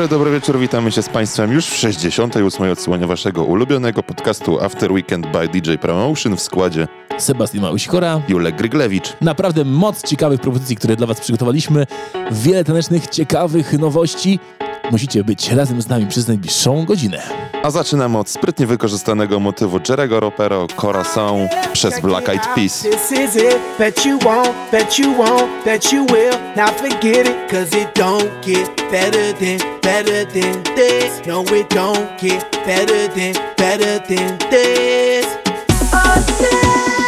Dobry, dobry wieczór, witamy się z Państwem już w 68. odsłonie Waszego ulubionego podcastu After Weekend by DJ Promotion w składzie Sebastian Małysikora. Julek Gryglewicz. Naprawdę moc ciekawych propozycji, które dla Was przygotowaliśmy. Wiele tanecznych, ciekawych nowości. Musicie być razem z nami przez najbliższą godzinę. A zaczynamy od sprytnie wykorzystanego motywu Jerego Ropero Corazon przez Black Eyed Peas. This is it. Bet you won't, bet you won't, bet you will. Now forget it, cause it don't get better than, better than this. No, it don't get better than, better than this. This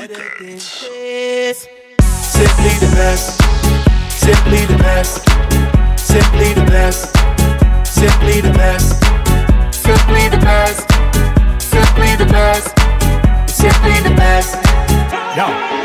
with After Weekend. This. Simply the best. Simply the best. Simply the best. Simply the best. Simply the best. Simply the best. Simply the best. Yo,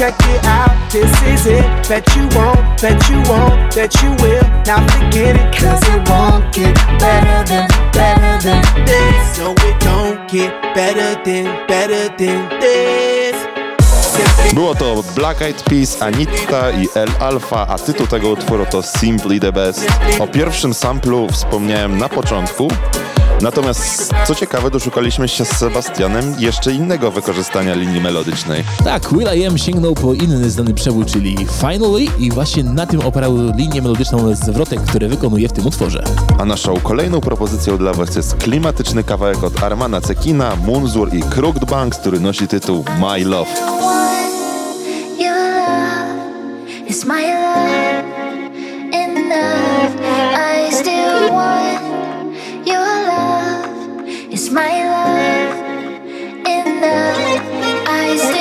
Check it out, this is it. Bet you won't, bet you won't, bet you will. Now forget it, cause it won't get better than, better than this. No, it don't get better than, better than this. Było to Black Eyed Peas, Anita i El Alfa, a tytuł tego utworu to Simply the Best. O pierwszym samplu wspomniałem na początku, natomiast co ciekawe doszukaliśmy się z Sebastianem jeszcze innego wykorzystania linii melodycznej. Tak, Will I Am sięgnął po inny znany przebój, czyli Finally i właśnie na tym oparł linię melodyczną zwrotek, które wykonuje w tym utworze. A naszą kolejną propozycją dla Was jest klimatyczny kawałek od Armana Cekina, Munzur i Crooked Banks, który nosi tytuł My Love. Is my love, enough. I still want my love, enough. I still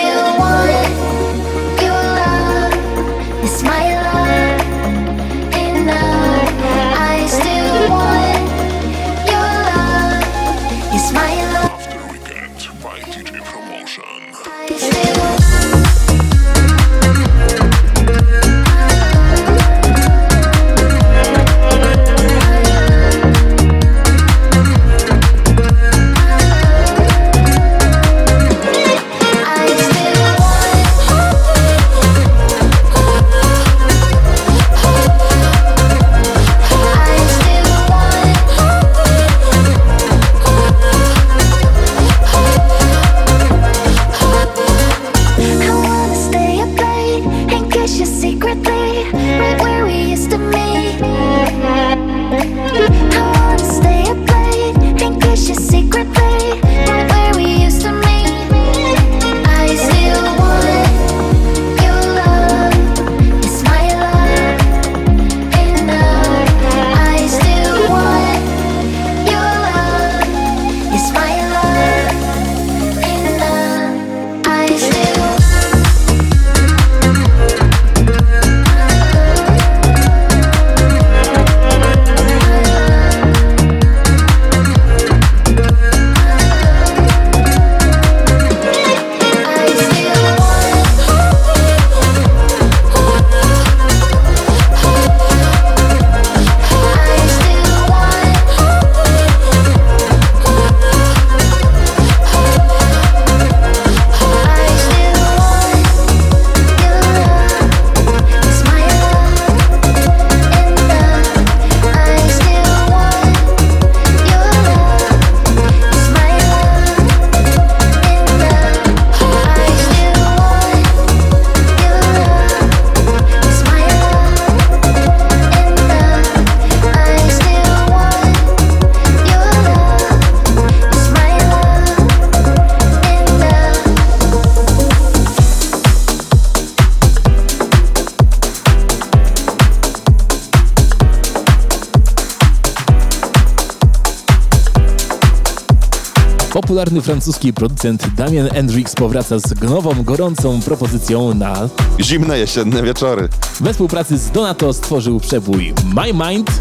Popularny francuski producent Damien Hendrix powraca z nową, gorącą propozycją na... Zimne jesienne wieczory. We współpracy z Donato stworzył przebój My Mind.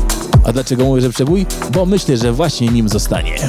A dlaczego mówię, że przebój? Bo myślę, że właśnie nim zostanie.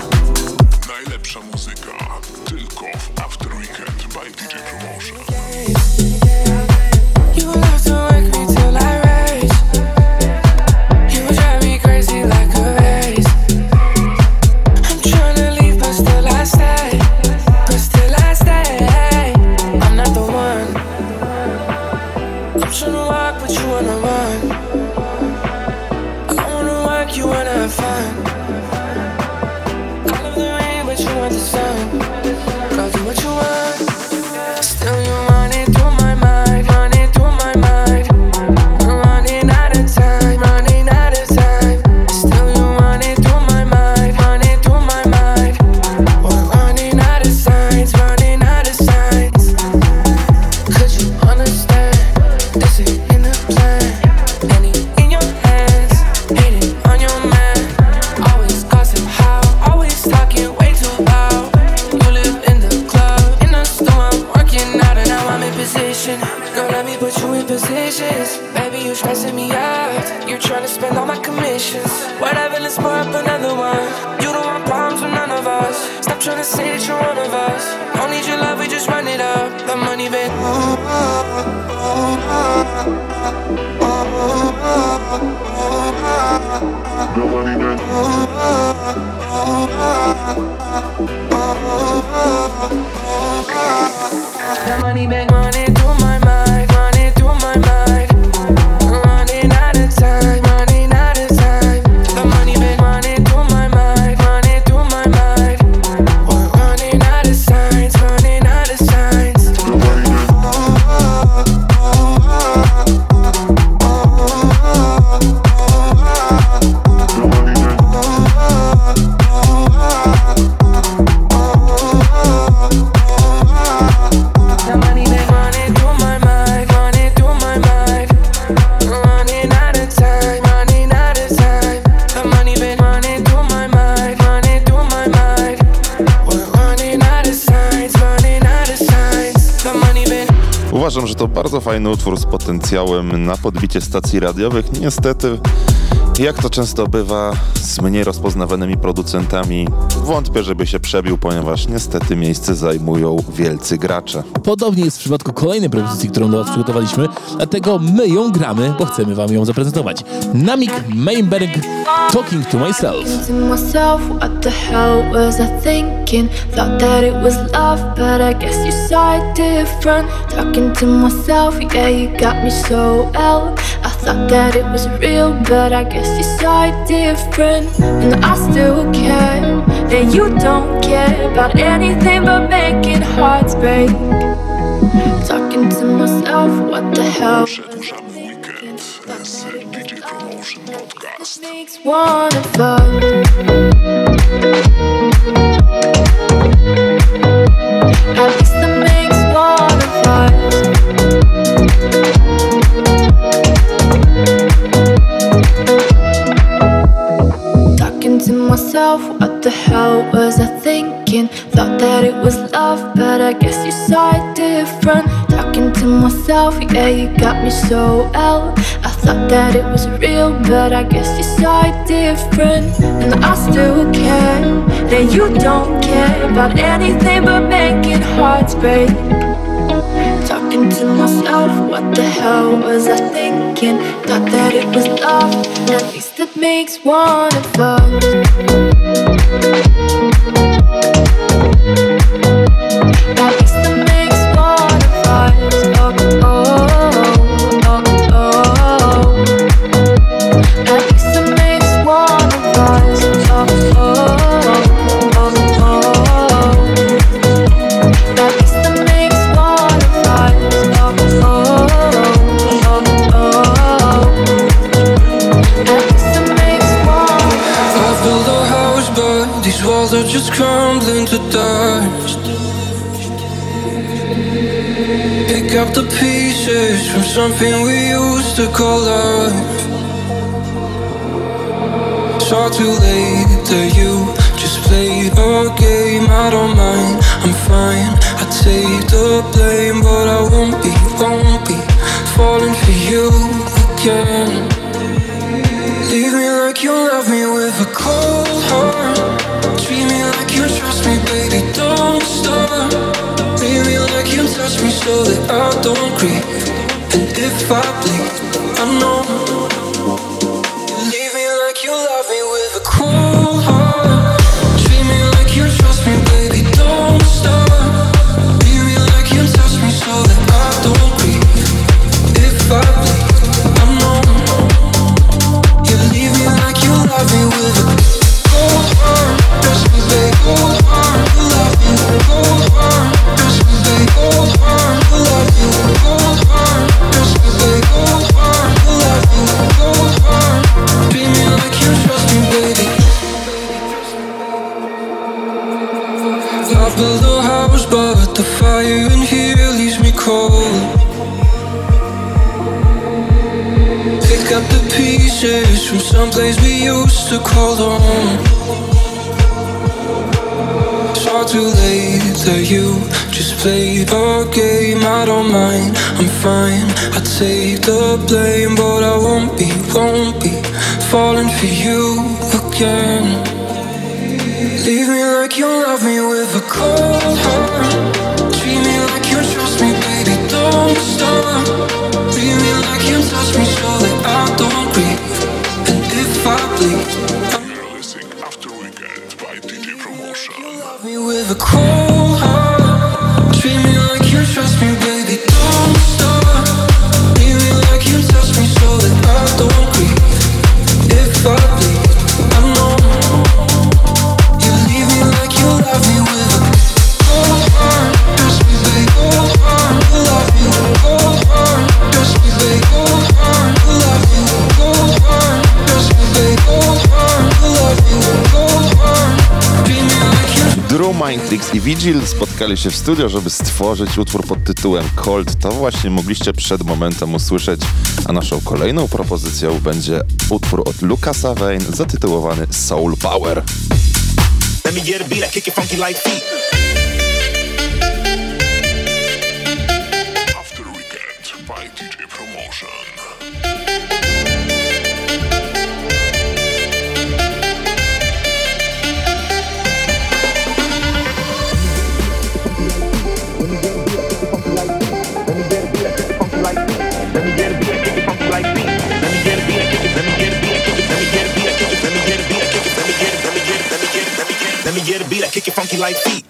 The money been running to bardzo fajny utwór z potencjałem na podbicie stacji radiowych. Niestety, jak to często bywa z mniej rozpoznawanymi producentami, wątpię, żeby się przebił, ponieważ niestety miejsce zajmują wielcy gracze. Podobnie jest w przypadku kolejnej propozycji, którą dla Was przygotowaliśmy, dlatego my ją gramy, bo chcemy Wam ją zaprezentować. Namik Mainberg Talking to Myself. Talking to myself, what the hell was I thinking? Thought that it was love, but I guess you saw it different. Talking to myself, yeah, you got me so ill. I thought that it was real, but I guess you saw it different. And I still care, that you don't care about anything but making hearts break. Talking to myself, what the hell? Us. Talking to myself, what the hell was I thinking? Thought that it was love, but to myself, yeah, you got me so ill. I thought that it was real, but I guess you saw it different. And I still care, that you don't care about anything but making hearts break. Talking to myself, what the hell was I thinking? Thought that it was love, at least it makes one of us. the pieces from something we used to call love. It's all too late that you just played a game. I don't mind, I'm fine. I take the blame, but I won't be, won't be falling for you again. so that I don't creep, And if I bleed, I know. for you again. Leave me like you love me with a cold. I Vigil spotkali się w studio, żeby stworzyć utwór pod tytułem Cold. To właśnie mogliście przed momentem usłyszeć, a naszą kolejną propozycją będzie utwór od Lucasa Vane zatytułowany Soul Power. Let me get a beat, I kick it funky like feet. yeah, the beat, I kick it funky like feet.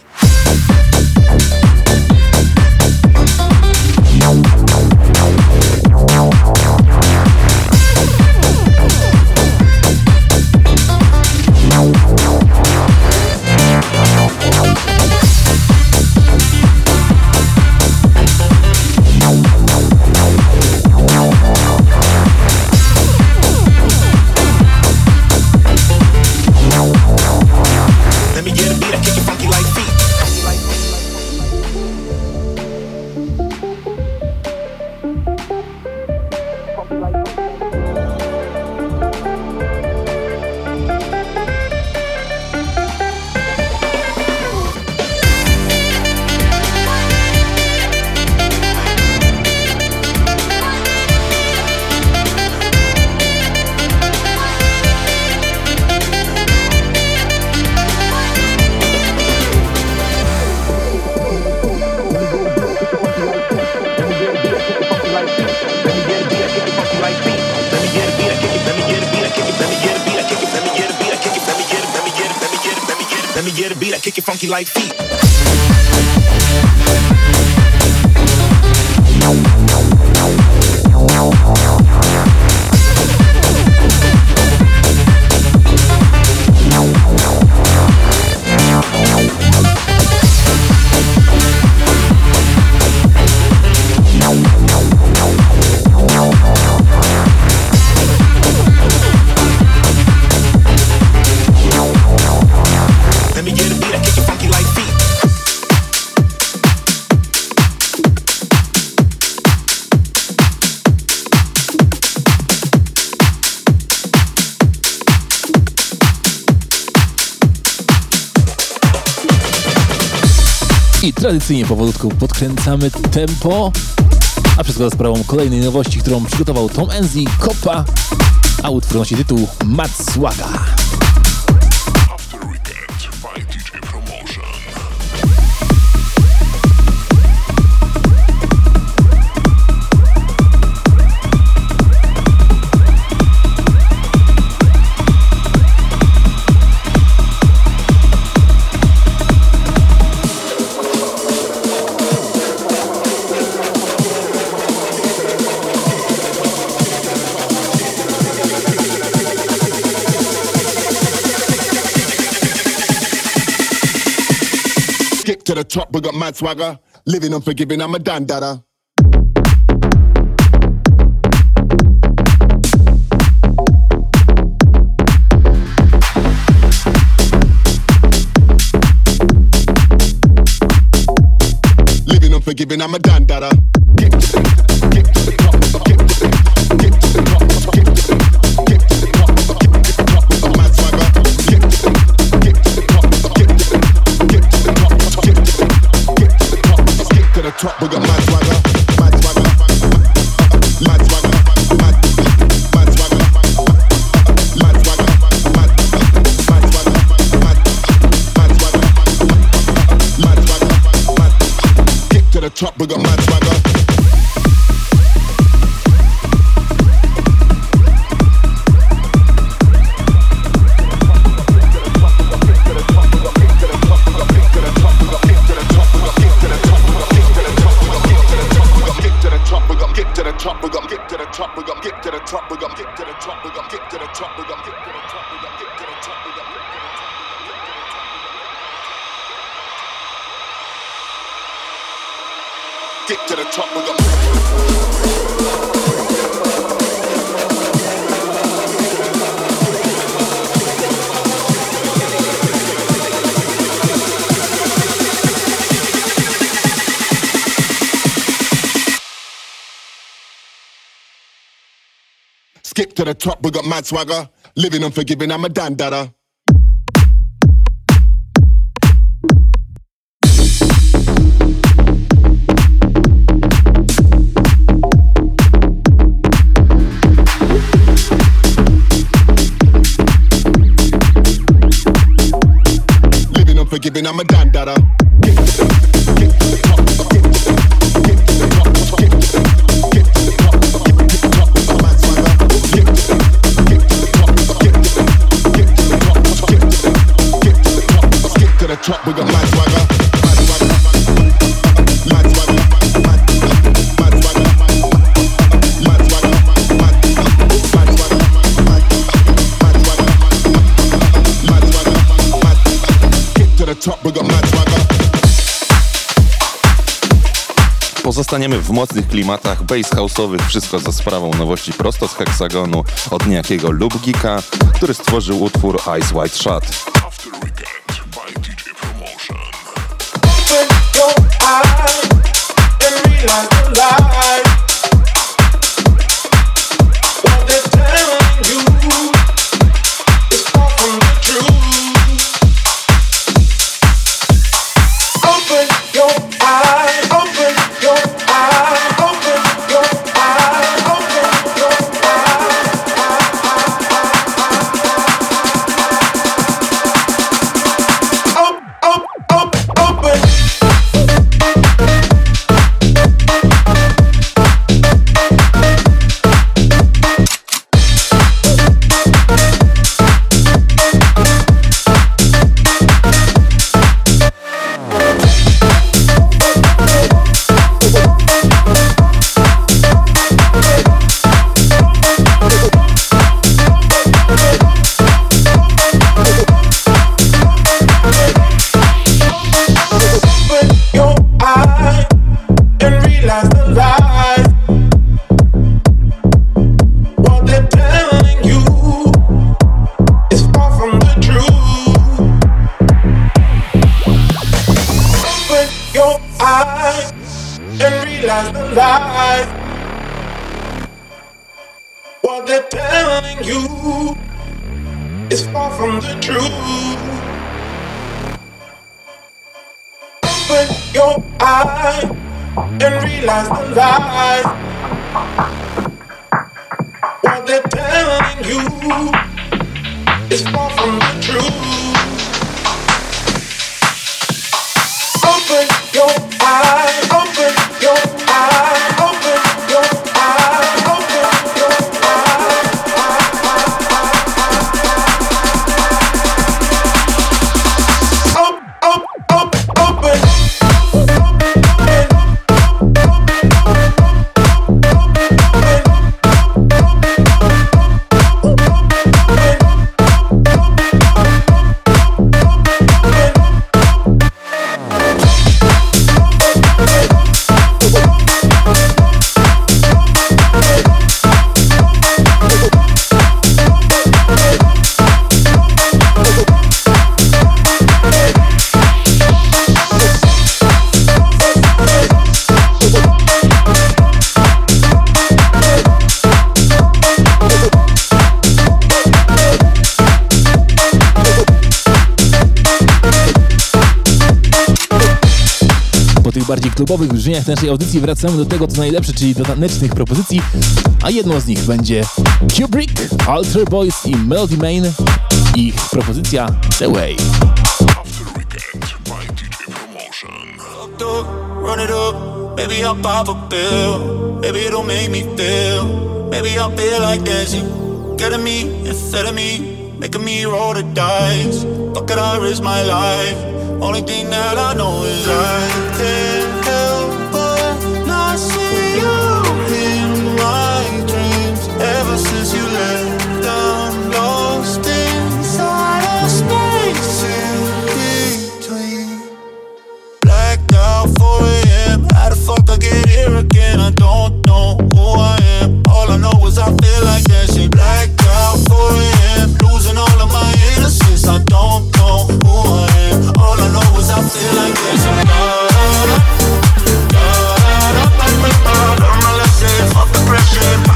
Let me get a beat, I kick it funky like feet. Tradycyjnie powolutku podkręcamy tempo, a wszystko za sprawą kolejnej nowości, którą przygotował Tom Enzi Kopa, a utwór nosi tytuł Matswaga. the truck, we got mad swagger. Living unforgiving, I'm a dandada. Living unforgiving, I'm a dandada. mad swagger. Living unforgiving, I'm a dandada. To. Pozostaniemy w mocnych klimatach bass house'owych, wszystko za sprawą nowości prosto z heksagonu od niejakiego Lubgika, który stworzył utwór Ice White Shot. your eyes and realize the lies. lies. What they're telling you is far from the truth. Open your eyes and realize the lies. What they're telling you is far from the truth. Open your eyes, open your bardziej klubowych brzmieniach naszej audycji wracamy do tego, co najlepsze, czyli do tanecznych propozycji, a jedną z nich będzie Kubrick, Alter Boys i Melody Main. Ich propozycja The Way. Run it up. Maybe I'll pop a pill. Maybe it'll make me feel. Maybe I'll feel like dancing. Getting me instead of me. Making me roll the dice. Fuck I risk my life. Only thing that I know is I All I feel like dancing. Blacked out 4 a.m. Losing all of my innocence. I don't know who I am. All I know is I feel like dancing. Da-da-da, da-da-da, ba-ba-ba. Learn my lesson. Fuck the pressure. Pop a pill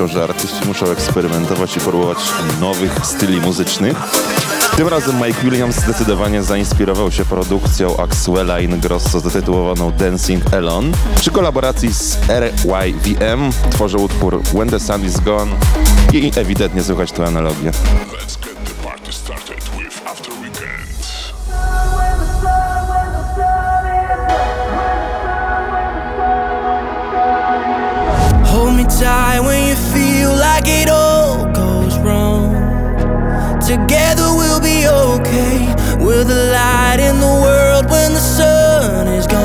nowością, że artyści muszą eksperymentować i próbować nowych styli muzycznych. Tym razem Mike Williams zdecydowanie zainspirował się produkcją Axwella Ingrosso zatytułowaną Dancing Alone. Przy kolaboracji z RYVM tworzył utwór When the Sun is Gone i ewidentnie słychać tu analogię. Let's get the party started with After Weekend. Hold me tight when it all goes wrong. Together we'll be okay. We're the light in the world when the sun is gone.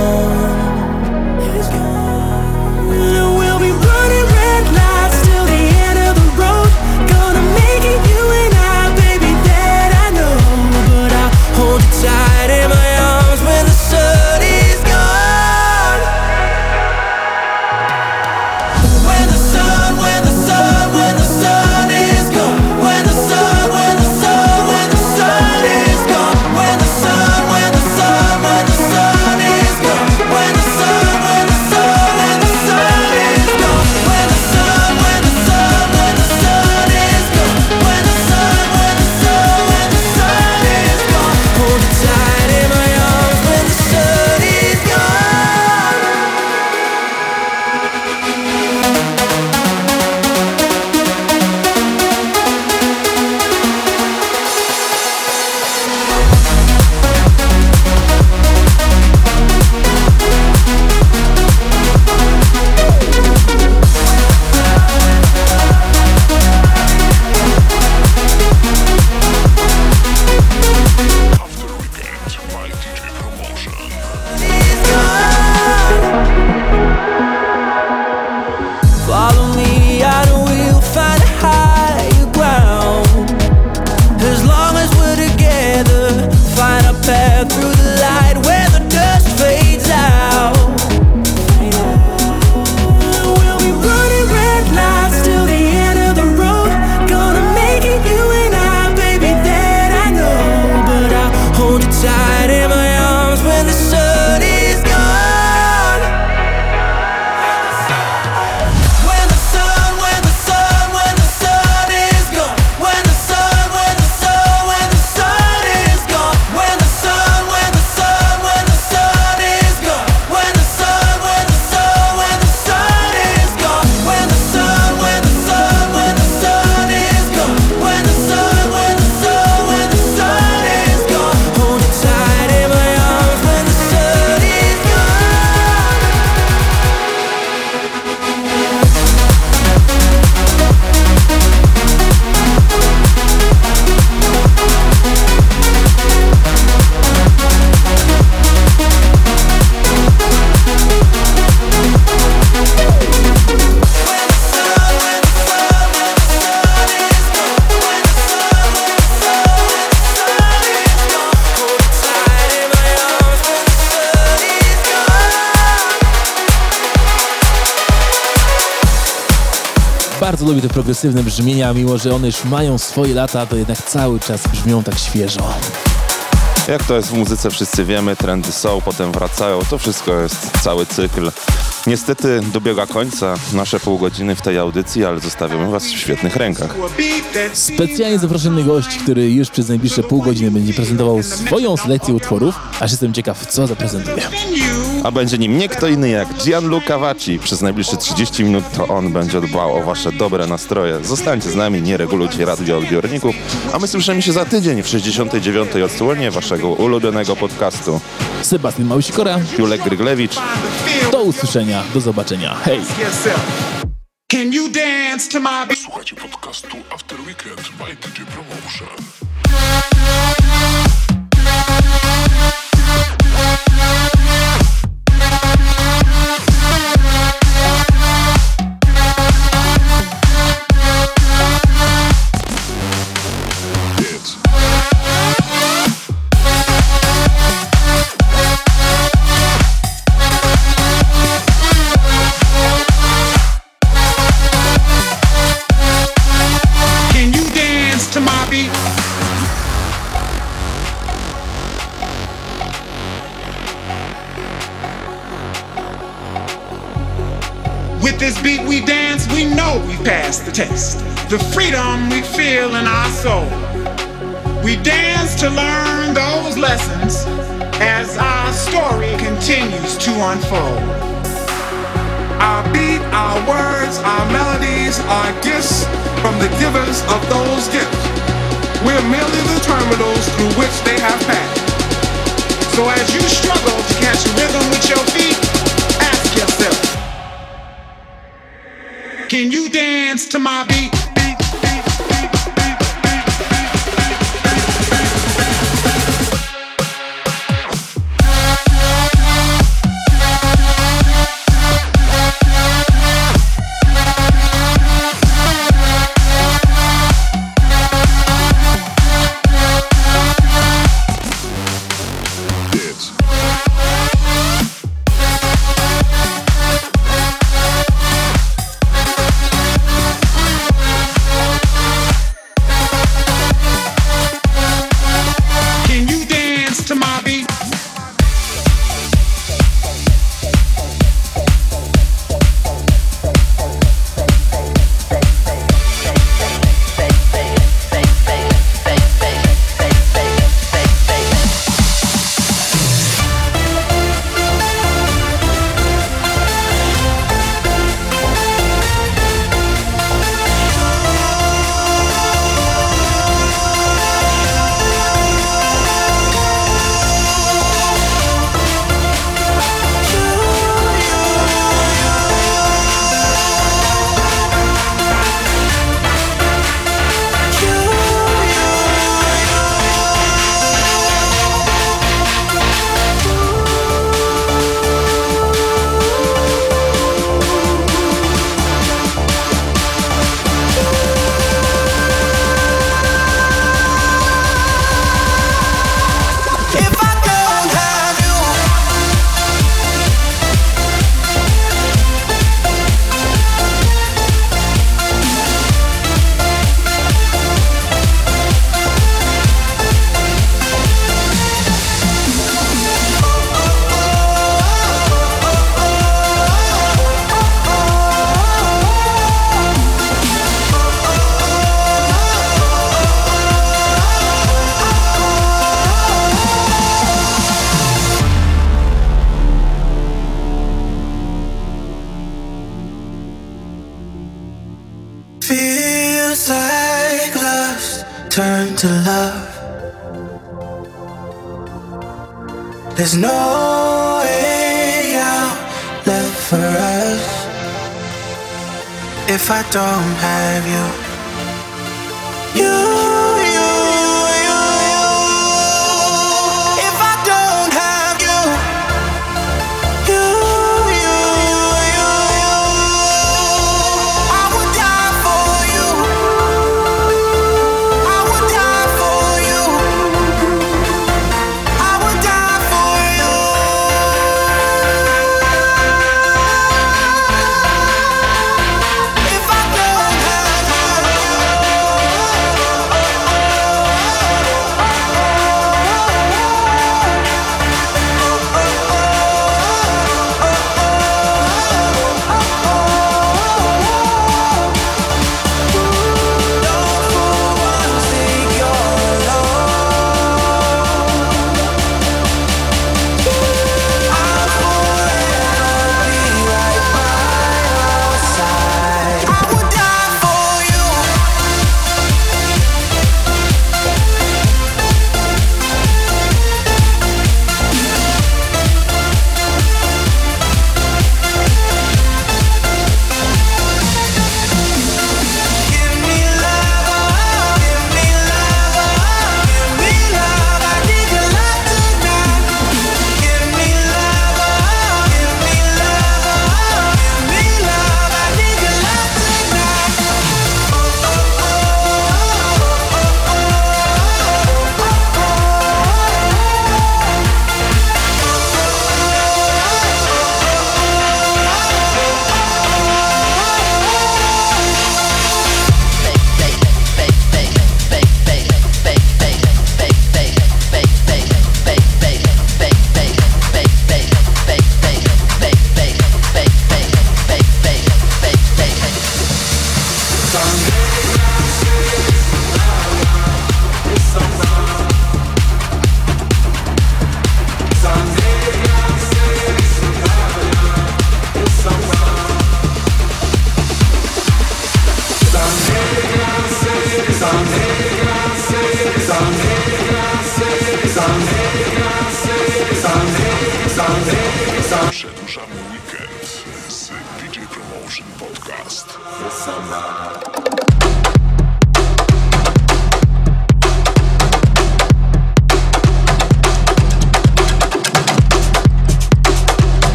Bardzo lubię te progresywne brzmienia, mimo że one już mają swoje lata, to jednak cały czas brzmią tak świeżo. Jak to jest w muzyce, wszyscy wiemy, trendy są, potem wracają, to wszystko jest cały cykl. Niestety dobiega końca nasze pół godziny w tej audycji, ale zostawiamy Was w świetnych rękach. Specjalnie zaproszony gość, który już przez najbliższe pół godziny będzie prezentował swoją selekcję utworów, aż jestem ciekaw, co zaprezentuje. A będzie nim nie kto inny jak Gianluca Vacci. Przez najbliższe 30 minut to on będzie dbał o Wasze dobre nastroje. Zostańcie z nami, nie regulujcie radioodbiorników, a my słyszymy się za tydzień w 69. odsłonie Waszego ulubionego podcastu. Sebastian Małysikora, Julek Gryglewicz. do usłyszenia, do zobaczenia. Hej! Can you dance to my? Słuchajcie podcastu After Weekend by DJ Promotion. Passed the test. The freedom we feel in our soul. We dance to learn those lessons as our story continues to unfold. Our beat, our words, our melodies are gifts from the givers of those gifts. We're merely the terminals through which they have passed. So as you struggle to catch rhythm with your feet, can you dance to my beat?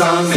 I'm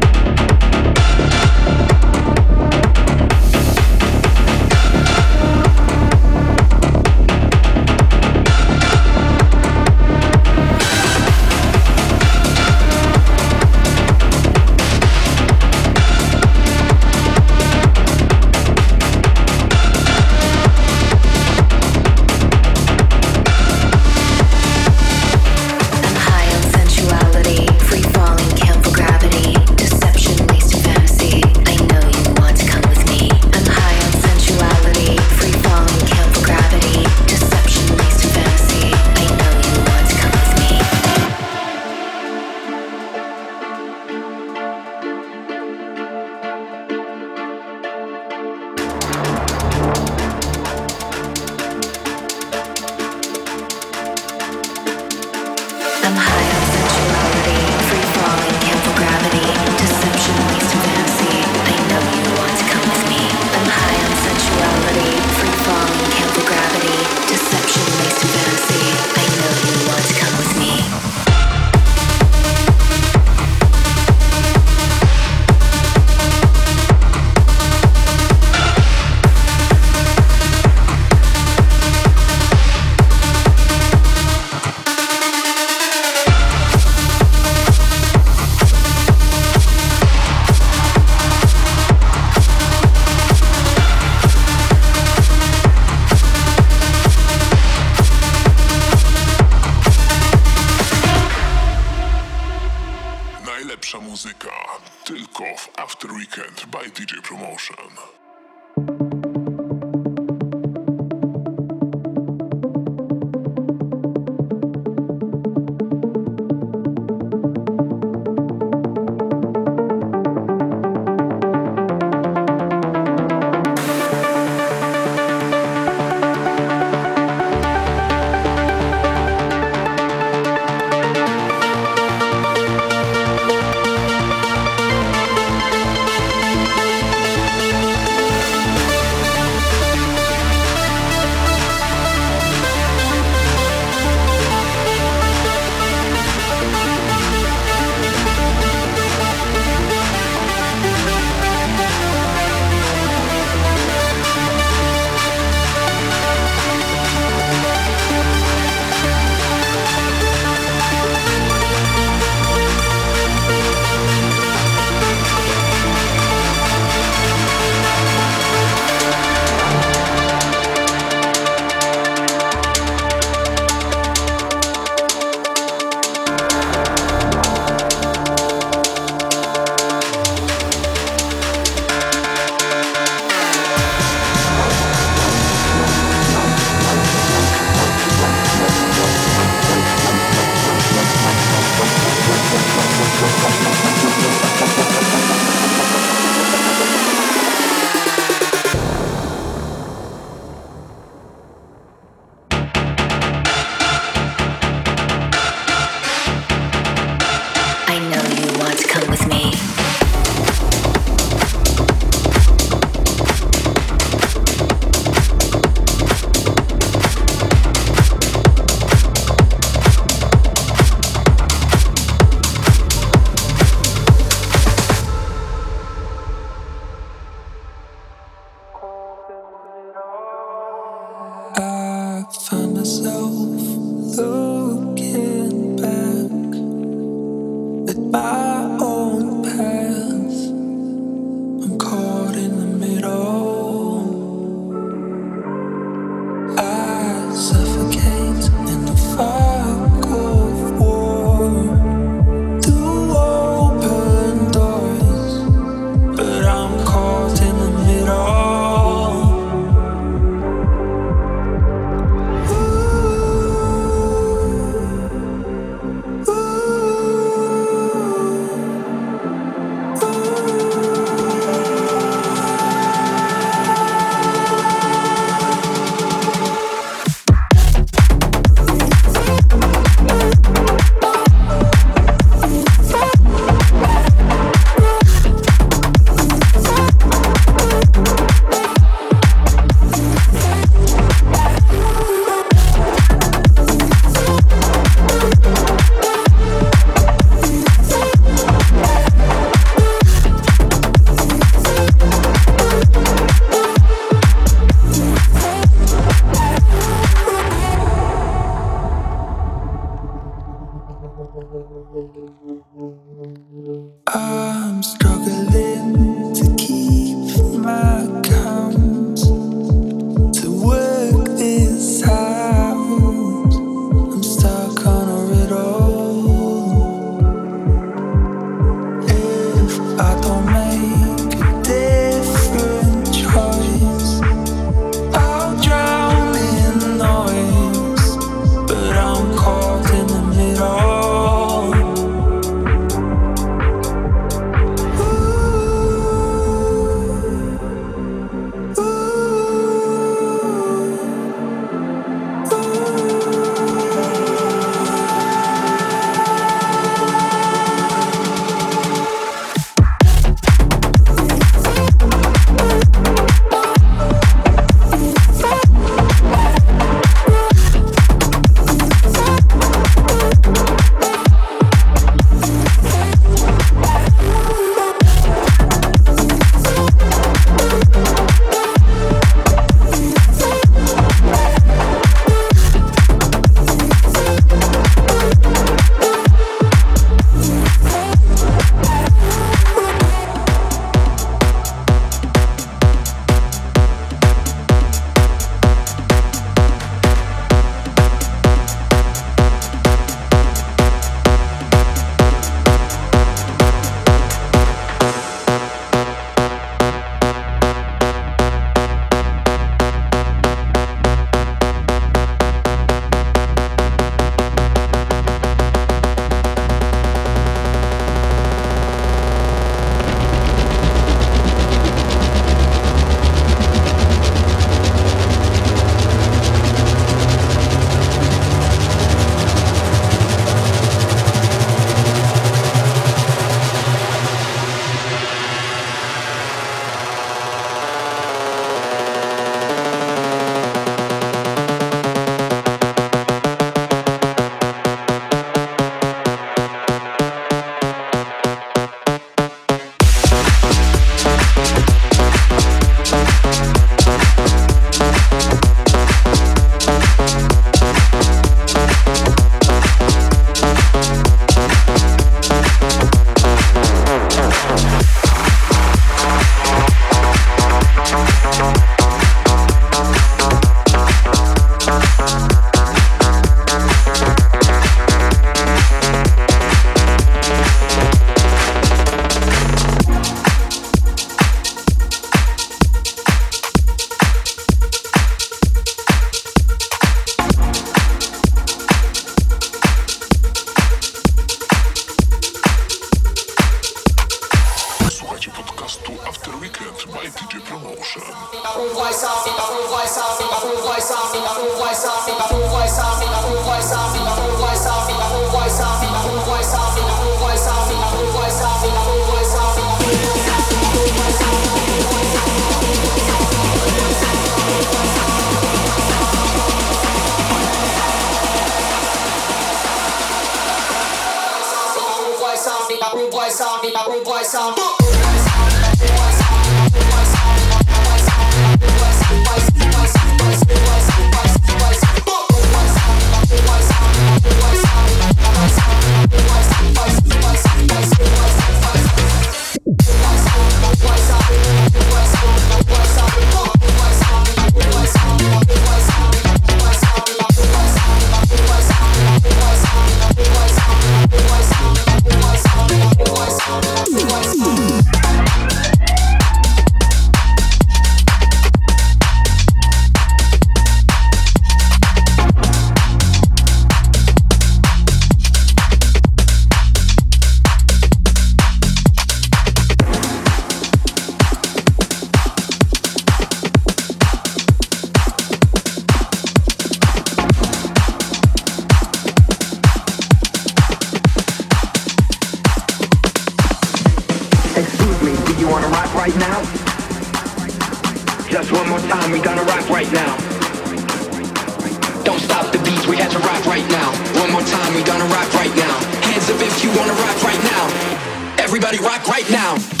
Don't stop the beats. we had to rock right now. One more time, we gonna rock right now. Hands up if you wanna rock right now. Everybody rock right now.